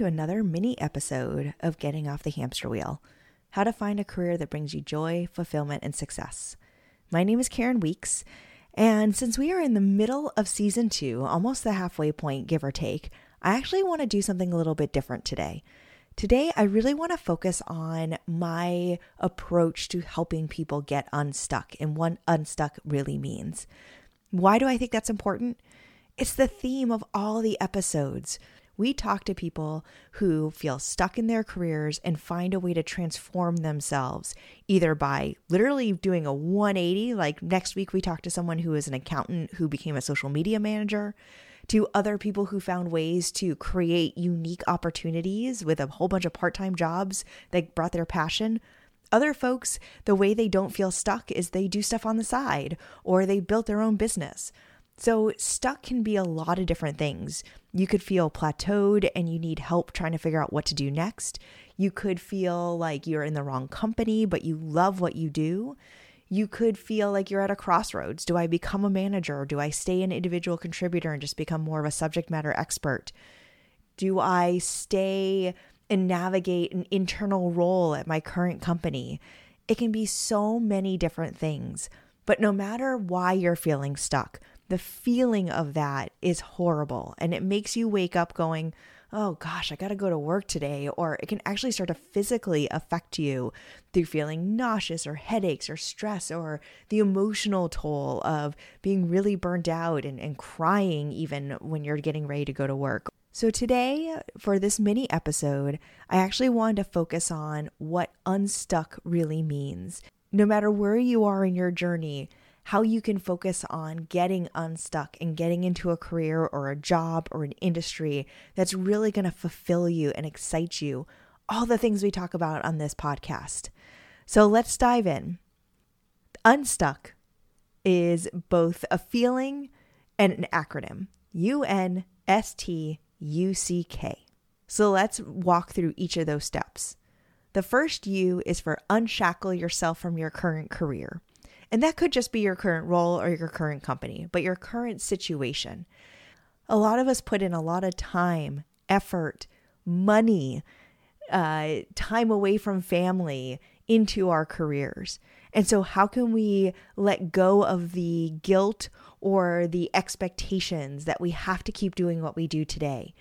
to another mini episode of Getting Off the Hamster Wheel How to Find a Career That Brings You Joy, Fulfillment, and Success. My name is Karen Weeks, and since we are in the middle of season two, almost the halfway point, give or take, I actually want to do something a little bit different today. Today, I really want to focus on my approach to helping people get unstuck and what unstuck really means. Why do I think that's important? It's the theme of all the episodes. We talk to people who feel stuck in their careers and find a way to transform themselves, either by literally doing a 180. Like next week, we talk to someone who is an accountant who became a social media manager to other people who found ways to create unique opportunities with a whole bunch of part time jobs that brought their passion. Other folks, the way they don't feel stuck is they do stuff on the side or they built their own business. So, stuck can be a lot of different things. You could feel plateaued and you need help trying to figure out what to do next. You could feel like you're in the wrong company, but you love what you do. You could feel like you're at a crossroads. Do I become a manager? Do I stay an individual contributor and just become more of a subject matter expert? Do I stay and navigate an internal role at my current company? It can be so many different things. But no matter why you're feeling stuck, the feeling of that is horrible. And it makes you wake up going, oh gosh, I got to go to work today. Or it can actually start to physically affect you through feeling nauseous or headaches or stress or the emotional toll of being really burned out and, and crying even when you're getting ready to go to work. So, today, for this mini episode, I actually wanted to focus on what unstuck really means. No matter where you are in your journey, how you can focus on getting unstuck and getting into a career or a job or an industry that's really going to fulfill you and excite you. All the things we talk about on this podcast. So let's dive in. Unstuck is both a feeling and an acronym U N S T U C K. So let's walk through each of those steps. The first U is for unshackle yourself from your current career. And that could just be your current role or your current company, but your current situation. A lot of us put in a lot of time, effort, money, uh, time away from family into our careers. And so, how can we let go of the guilt or the expectations that we have to keep doing what we do today?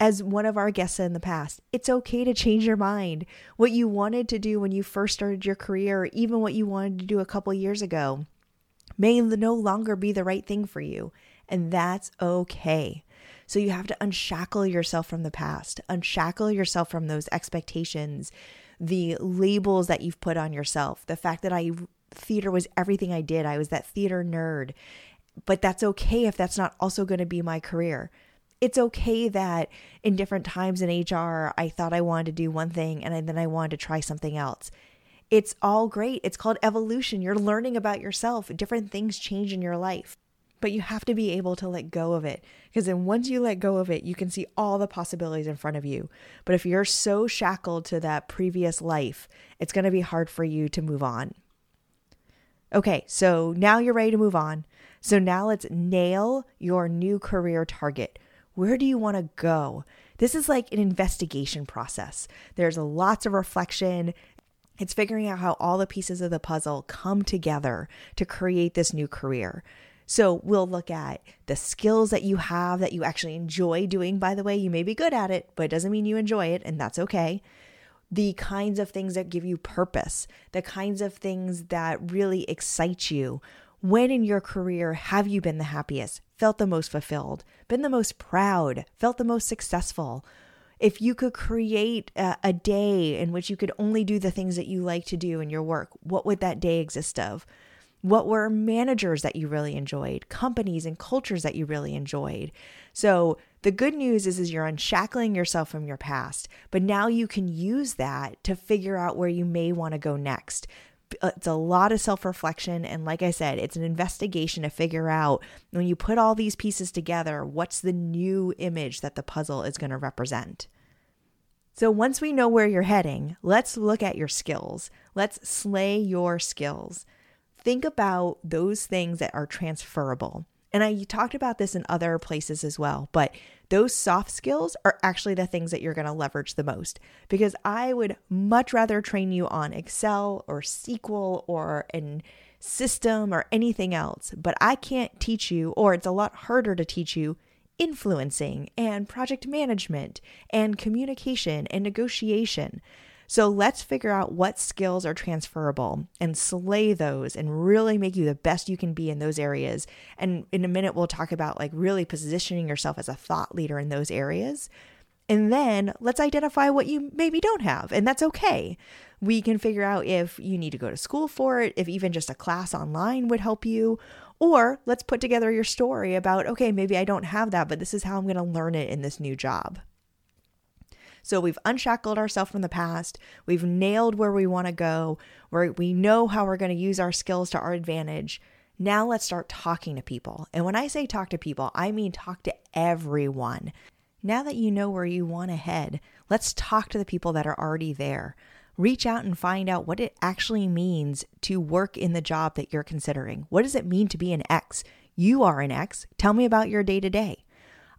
As one of our guests in the past, it's okay to change your mind. What you wanted to do when you first started your career, or even what you wanted to do a couple years ago, may no longer be the right thing for you. And that's okay. So you have to unshackle yourself from the past, unshackle yourself from those expectations, the labels that you've put on yourself, the fact that I theater was everything I did. I was that theater nerd. But that's okay if that's not also going to be my career it's okay that in different times in HR, I thought I wanted to do one thing and then I wanted to try something else. It's all great. It's called evolution. You're learning about yourself. Different things change in your life, but you have to be able to let go of it because then once you let go of it, you can see all the possibilities in front of you. But if you're so shackled to that previous life, it's going to be hard for you to move on. Okay, so now you're ready to move on. So now let's nail your new career target. Where do you want to go? This is like an investigation process. There's lots of reflection. It's figuring out how all the pieces of the puzzle come together to create this new career. So we'll look at the skills that you have that you actually enjoy doing. By the way, you may be good at it, but it doesn't mean you enjoy it, and that's okay. The kinds of things that give you purpose, the kinds of things that really excite you. When in your career have you been the happiest, felt the most fulfilled, been the most proud, felt the most successful? If you could create a, a, day in which you could only do the things that you like to do in your work, what would that day exist of? What were managers that you really enjoyed, companies and cultures that you really enjoyed? So, the good news is, is you're unshackling yourself from your past, but now you can use that to figure out where you may want to go next Uh, it's a lot of self reflection. And like I said, it's an investigation to figure out when you put all these pieces together, what's the new image that the puzzle is going to represent. So once we know where you're heading, let's look at your skills. Let's slay your skills. Think about those things that are transferable. And I talked about this in other places as well, but those soft skills are actually the things that you're going to leverage the most because I would much rather train you on Excel or SQL or an system or anything else, but I can't teach you, or it's a lot harder to teach you influencing and project management and communication and negotiation. So let's figure out what skills are transferable and slay those and really make you the best you can be in those areas. And in a minute, we'll talk about like really positioning yourself as a thought leader in those areas. And then let's identify what you maybe don't have, and that's okay. We can figure out if you need to go to school for it, if even just a class online would help you, or let's put together your story about, okay, maybe I don't have that, but this is how I'm going to learn it in this new job. So we've unshackled ourselves from the past. We've nailed where we want to go, where we know how we're going to use our skills to our advantage. Now let's start talking to people. And when I say talk to people, I mean talk to everyone. Now that you know where you want to head, let's talk to the people that are already there. Reach out and find out what it actually means to work in the job that you're considering. What does it mean to be an X? You are an X. Tell me about your day to day.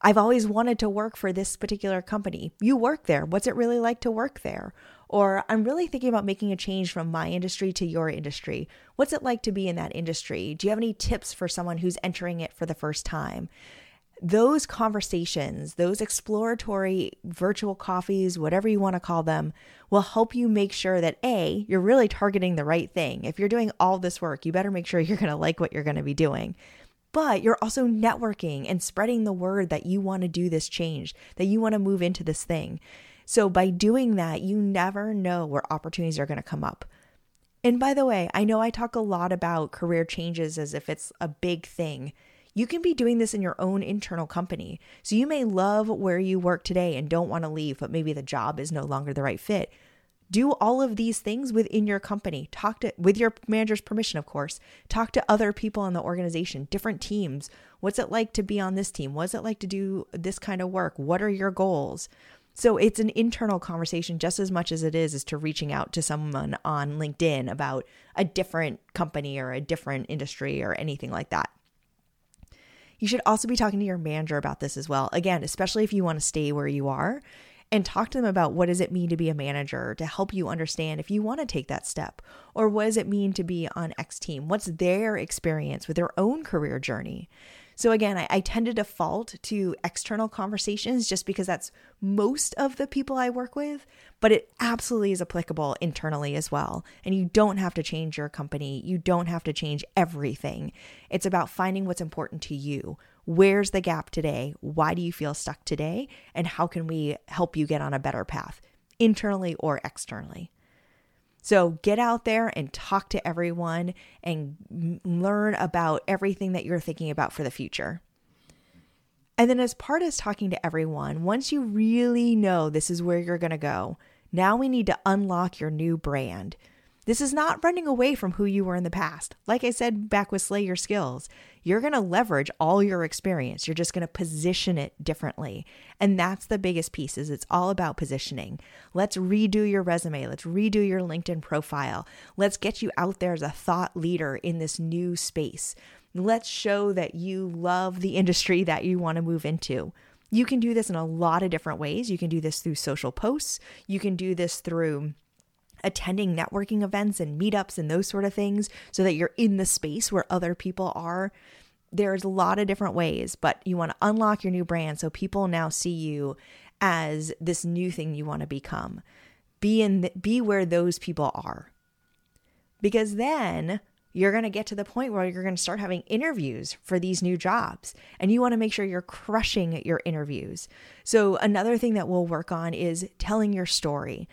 I've always wanted to work for this particular company. You work there. What's it really like to work there? Or I'm really thinking about making a change from my industry to your industry. What's it like to be in that industry? Do you have any tips for someone who's entering it for the first time? Those conversations, those exploratory virtual coffees, whatever you want to call them, will help you make sure that A, you're really targeting the right thing. If you're doing all this work, you better make sure you're going to like what you're going to be doing but you're also networking and spreading the word that you want to do this change, that you want to move into this thing. So by doing that, you never know where opportunities are going to come up. And by the way, I know I talk a lot about career changes as if it's a big thing. You can be doing this in your own internal company. So you may love where you work today and don't want to leave, but maybe the job is no longer the right fit do all of these things within your company. Talk to with your manager's permission of course. Talk to other people in the organization different teams. What's it like to be on this team? What's it like to do this kind of work? What are your goals? So it's an internal conversation just as much as it is as to reaching out to someone on linkedin about a different company or a different industry or anything like that. You should also be talking to your manager about this as well. Again especially if you want to stay where you are and talk to them about what does it mean to be a manager to help you understand if you want to take that step or what does it mean to be on X team? What's their experience with their own career journey? So again I, I tend to default to external conversations just because that's most of the people i work with but it absolutely is applicable internally as well. And you don't have to change your company. You don't have to change everything. It's about finding what's important to you Where's the gap today? Why do you feel stuck today? And how can we help you get on a better path, internally or externally? So get out there and talk to everyone and learn about everything that you're thinking about for the future. And then, as part of talking to everyone, once you really know this is where you're going to go, now we need to unlock your new brand. This is not running away from who you were in the past. Like I said back with Slay Your Skills, you're going to leverage all your experience. You're just going to position it differently. And that's the biggest piece is it's all about positioning. Let's redo your resume. Let's redo your LinkedIn profile. Let's get you out there as a thought leader in this new space. Let's show that you love the industry that you want to move into. You can do this in a lot of different ways. You can do this through social posts. You can do this through attending networking events and meetups and those sort of things so that you're in the space where other people are. There's a lot of different ways, but you want to unlock your new brand so people now see you as this new thing you want to become. Be in the, be where those people are. Because then you're going to get to the point where you're going to start having interviews for these new jobs and you want to make sure you're crushing your interviews. So another thing that we'll work on is telling your story.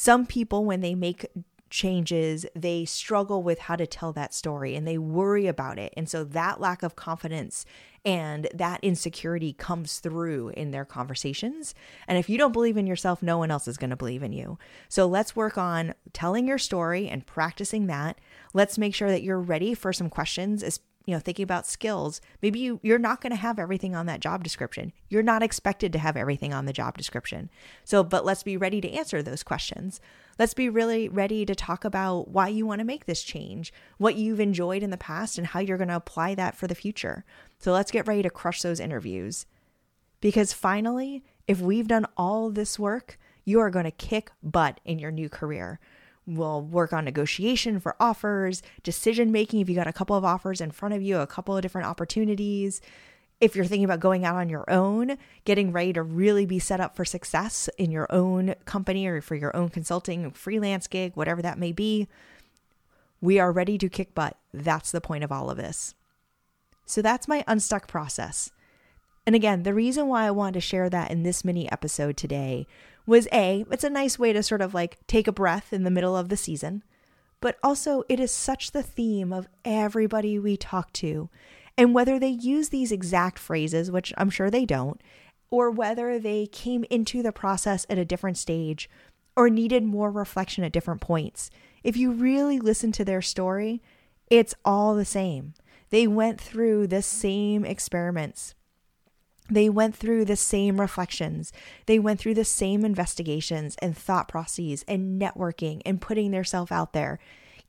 Some people, when they make changes, they struggle with how to tell that story and they worry about it. And so that lack of confidence and that insecurity comes through in their conversations. And if you don't believe in yourself, no one else is going to believe in you. So let's work on telling your story and practicing that. Let's make sure that you're ready for some questions you know, thinking about skills, maybe you, you're not going to have everything on that job description. You're not expected to have everything on the job description. So, but let's be ready to answer those questions. Let's be really ready to talk about why you want to make this change, what you've enjoyed in the past, and how you're going to apply that for the future. So let's get ready to crush those interviews. Because finally, if we've done all this work, you are going to kick butt in your new career. We'll work on negotiation for offers, decision making if you got a couple of offers in front of you, a couple of different opportunities. If you're thinking about going out on your own, getting ready to really be set up for success in your own company or for your own consulting, freelance gig, whatever that may be, we are ready to kick butt. That's the point of all of this. So that's my unstuck process. And again, the reason why I wanted to share that in this mini episode today was A, it's a nice way to sort of like take a breath in the middle of the season, but also it is such the theme of everybody we talk to. And whether they use these exact phrases, which I'm sure they don't, or whether they came into the process at a different stage or needed more reflection at different points, if you really listen to their story, it's all the same. They went through the same experiments. They went through the same reflections. They went through the same investigations and thought processes and networking and putting themselves out there.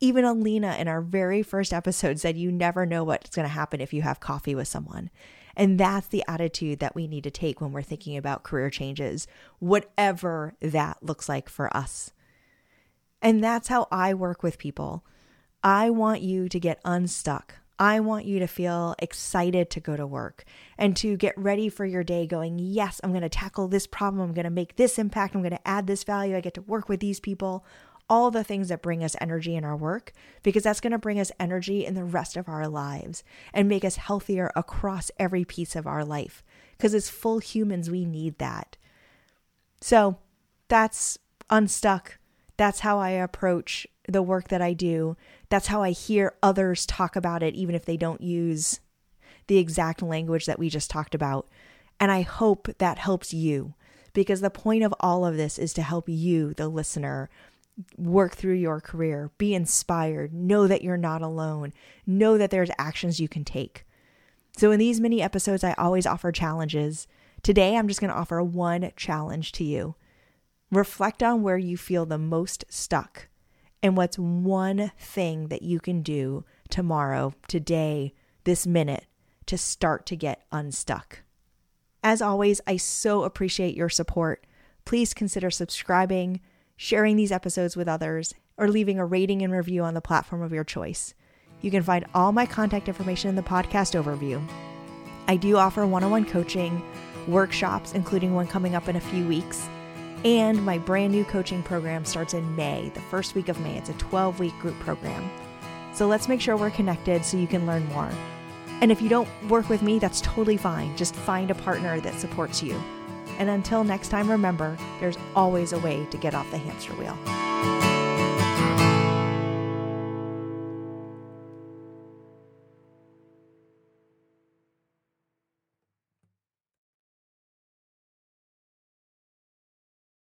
Even Alina in our very first episode said, You never know what's going to happen if you have coffee with someone. And that's the attitude that we need to take when we're thinking about career changes, whatever that looks like for us. And that's how I work with people. I want you to get unstuck. I want you to feel excited to go to work and to get ready for your day going, yes, I'm going to tackle this problem. I'm going to make this impact. I'm going to add this value. I get to work with these people. All the things that bring us energy in our work, because that's going to bring us energy in the rest of our lives and make us healthier across every piece of our life. Because as full humans, we need that. So that's unstuck. That's how I approach the work that I do. That's how I hear others talk about it, even if they don't use the exact language that we just talked about. And I hope that helps you because the point of all of this is to help you, the listener, work through your career, be inspired, know that you're not alone, know that there's actions you can take. So, in these mini episodes, I always offer challenges. Today, I'm just going to offer one challenge to you. Reflect on where you feel the most stuck and what's one thing that you can do tomorrow, today, this minute to start to get unstuck. As always, I so appreciate your support. Please consider subscribing, sharing these episodes with others, or leaving a rating and review on the platform of your choice. You can find all my contact information in the podcast overview. I do offer one on one coaching, workshops, including one coming up in a few weeks and my brand new coaching program starts in May, the first week of May. It's a 12 week group program. So let's make sure we're connected so you can learn more. And if you don't work with me, that's totally fine. Just find a partner that supports you. And until next time, remember there's always a way to get off the hamster wheel.